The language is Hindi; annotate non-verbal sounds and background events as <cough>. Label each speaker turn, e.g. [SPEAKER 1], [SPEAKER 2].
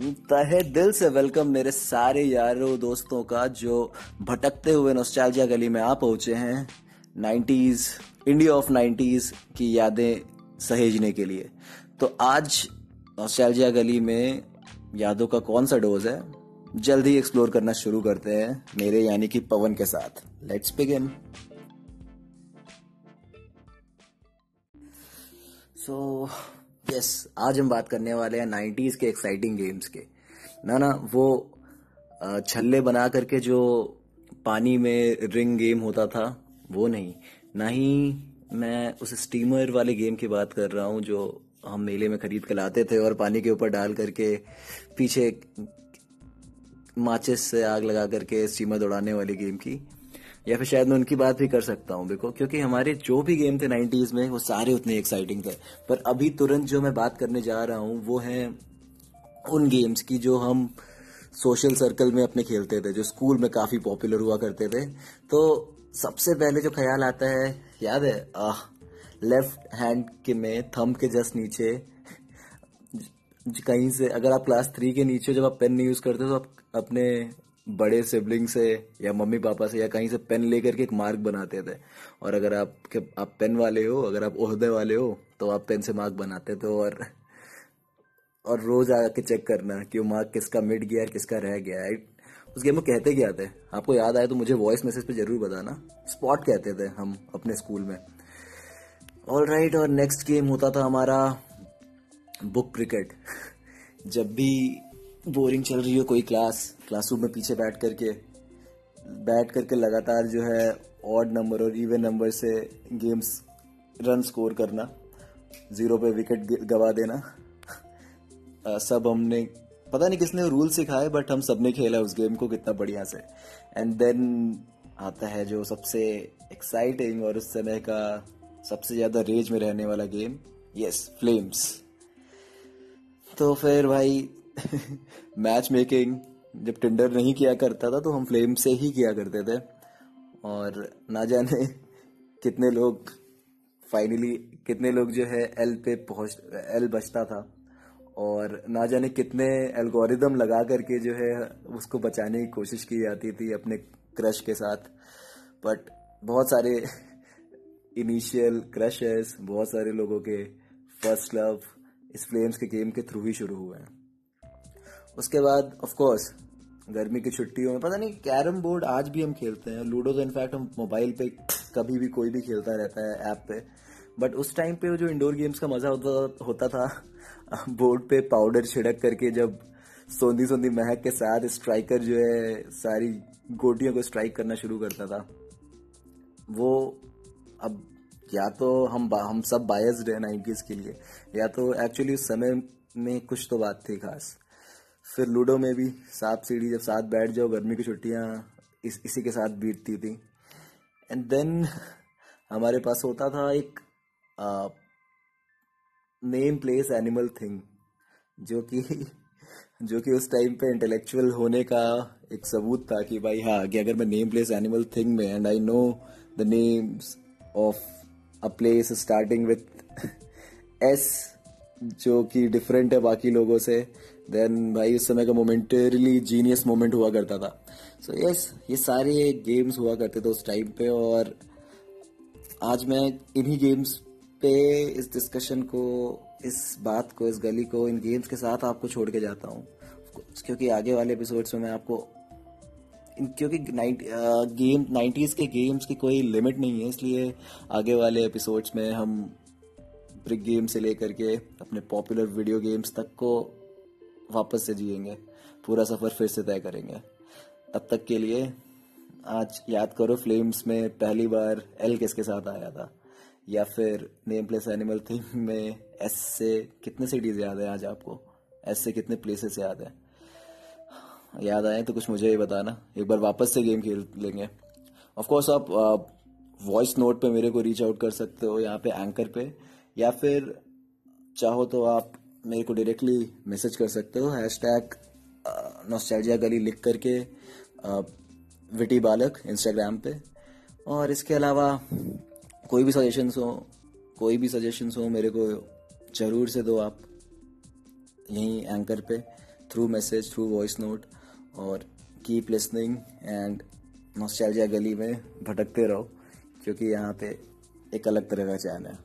[SPEAKER 1] तहे दिल से वेलकम मेरे सारे यारों दोस्तों का जो भटकते हुए नोस्टैल्जिया गली में आ पहुँचे हैं। 90s इंडिया ऑफ़ 90s की यादें सहेजने के लिए। तो आज नोस्टैल्जिया गली में यादों का कौन सा डोज है? जल्द ही एक्सप्लोर करना शुरू करते हैं मेरे यानी कि पवन के साथ। लेट्स बिगिन सो यस आज हम बात करने वाले हैं नाइन्टीज के एक्साइटिंग गेम्स के। ना ना, वो छल्ले बना करके जो पानी में रिंग गेम होता था, वो नहीं। ना ही मैं उस स्टीमर वाले गेम की बात कर रहा हूँ जो हम मेले में खरीद कर लाते थे और पानी के ऊपर डाल करके पीछे माचिस से आग लगा करके स्टीमर दौड़ाने वाली गेम की। या फिर शायद मैं उनकी बात भी कर सकता हूँ देखो क्योंकि हमारे जो भी गेम थे नाइन्टीज में, वो सारे उतने एक्साइटिंग थे। पर अभी तुरंत जो मैं बात करने जा रहा हूँ, वो है उन गेम्स की जो हम सोशल सर्कल में अपने खेलते थे, जो स्कूल में काफ़ी पॉपुलर हुआ करते थे। तो सबसे पहले जो ख्याल आता है, याद है? आह लेफ़्ट हैंड के में थम के जस्ट नीचे कहीं से, अगर आप क्लास थ्री के नीचे जब आप पेन नहीं यूज़ करते तो आप अपने बड़े सिबलिंग से या मम्मी पापा से या कहीं से पेन लेकर के एक मार्क बनाते थे। और अगर आप के आप पेन वाले हो अगर आप ओहदे वाले हो तो आप पेन से मार्क बनाते थे और और रोज आके चेक करना कि वो मार्क किसका मिट गया किसका रह गया है उस गेम में कहते क्या थे? आपको याद आए तो मुझे वॉइस मैसेज पे ज़रूर बताना। स्पॉट कहते थे हम अपने स्कूल में। ऑल राइट right, और नेक्स्ट गेम होता था हमारा बुक क्रिकेट जब भी बोरिंग चल रही हो कोई क्लास क्लासरूम में पीछे बैठ करके बैठ करके लगातार जो है ऑड नंबर और इवन नंबर से गेम्स रन स्कोर करना ज़ीरो पे विकेट गवा देना। आ, सब हमने पता नहीं किसने रूल सिखाए बट हम सबने खेला उस गेम को कितना बढ़िया से। एंड देन आता है जो सबसे एक्साइटिंग और उस समय का सबसे ज़्यादा रेज में रहने वाला गेम यस फ्लेम्स तो फिर भाई <laughs> मैच मेकिंग जब टेंडर नहीं किया करता था तो हम फ्लेम से ही किया करते थे। और ना जाने <laughs> कितने लोग फाइनली कितने लोग जो है एल पे पहुँच एल बचता था। और ना जाने कितने एल्गोरिदम लगा करके जो है उसको बचाने की कोशिश की जाती थी अपने क्रश के साथ। बट बहुत सारे <laughs> इनिशियल क्रशेस बहुत सारे लोगों के फ़र्स्ट लव इस फ्लेम्स के गेम के थ्रू ही शुरू हुए हैं। उसके बाद ऑफ़ कोर्स गर्मी की छुट्टियों में, पता नहीं, कैरम बोर्ड आज भी हम खेलते हैं। लूडो तो इनफैक्ट हम मोबाइल पे कभी भी कोई भी खेलता रहता है ऐप पे। बट उस टाइम पे जो इंडोर गेम्स का मज़ा होता होता था, <laughs> बोर्ड पे पाउडर छिड़क करके जब सोंधी सोंधी महक के साथ स्ट्राइकर जो है, सारी गोटियों को स्ट्राइक करना शुरू करता था। वो अब या तो हम हम सब बायस्ड है नाइन्टीज के लिए, या तो एक्चुअली उस समय में कुछ तो बात थी खास। फिर लूडो में भी सांप सीढ़ी, जब साथ बैठ जाओ, गर्मी की छुट्टियाँ इस, इसी के साथ बीतती थी। एंड देन हमारे पास होता था एक नेम प्लेस एनिमल थिंग जो कि जो कि उस टाइम पे इंटेलेक्चुअल होने का एक सबूत था कि भाई हाँ कि अगर मैं नेम प्लेस एनिमल थिंग में and I know the names of a place starting with S जो कि डिफरेंट है बाकी लोगों से देन भाई उस समय का मोमेंटरीली जीनियस मोमेंट हुआ करता था। सो so, यस yes, ये सारे गेम्स हुआ करते थे उस टाइम पे और आज मैं इन्हीं गेम्स पे इस डिस्कशन को इस बात को इस गली को इन गेम्स के साथ आपको छोड़ के जाता हूँ। क्योंकि आगे वाले एपिसोड्स में मैं आपको क्योंकि गेम नाइन्टीज के गेम्स की कोई लिमिट नहीं है इसलिए आगे वाले एपिसोड्स में हम ब्रिक गेम से लेकर के अपने पॉपुलर वीडियो गेम्स तक को वापस से जिएँगे, पूरा सफ़र फिर से तय करेंगे। तब तक के लिए आज याद करो, फ्लेम्स में पहली बार एल किसके साथ आया था? या फिर नेम प्लेस एनिमल थीम में एस से कितने सिटीज़ याद है आज आपको? एस से कितने प्लेसेस याद है? याद आए तो कुछ मुझे ही बताना। एक बार वापस से गेम खेल लेंगे। ऑफ़ कोर्स आप वॉइस नोट पे मेरे को रीच आउट कर सकते हो यहाँ पे एंकर पे। या फिर चाहो तो आप मेरे को डायरेक्टली मैसेज कर सकते हो। हैश टैग नोस्टैल्जिया गली लिख करके विटी बालक इंस्टाग्राम पे। और इसके अलावा कोई भी सजेशंस हो, कोई भी सजेशंस हो, मेरे को ज़रूर से दो आप यहीं एंकर पे through message through voice note और कीप लिसनिंग एंड नॉस्टैल्जिया गली में भटकते रहो, क्योंकि यहाँ पे एक अलग तरह का चैन है।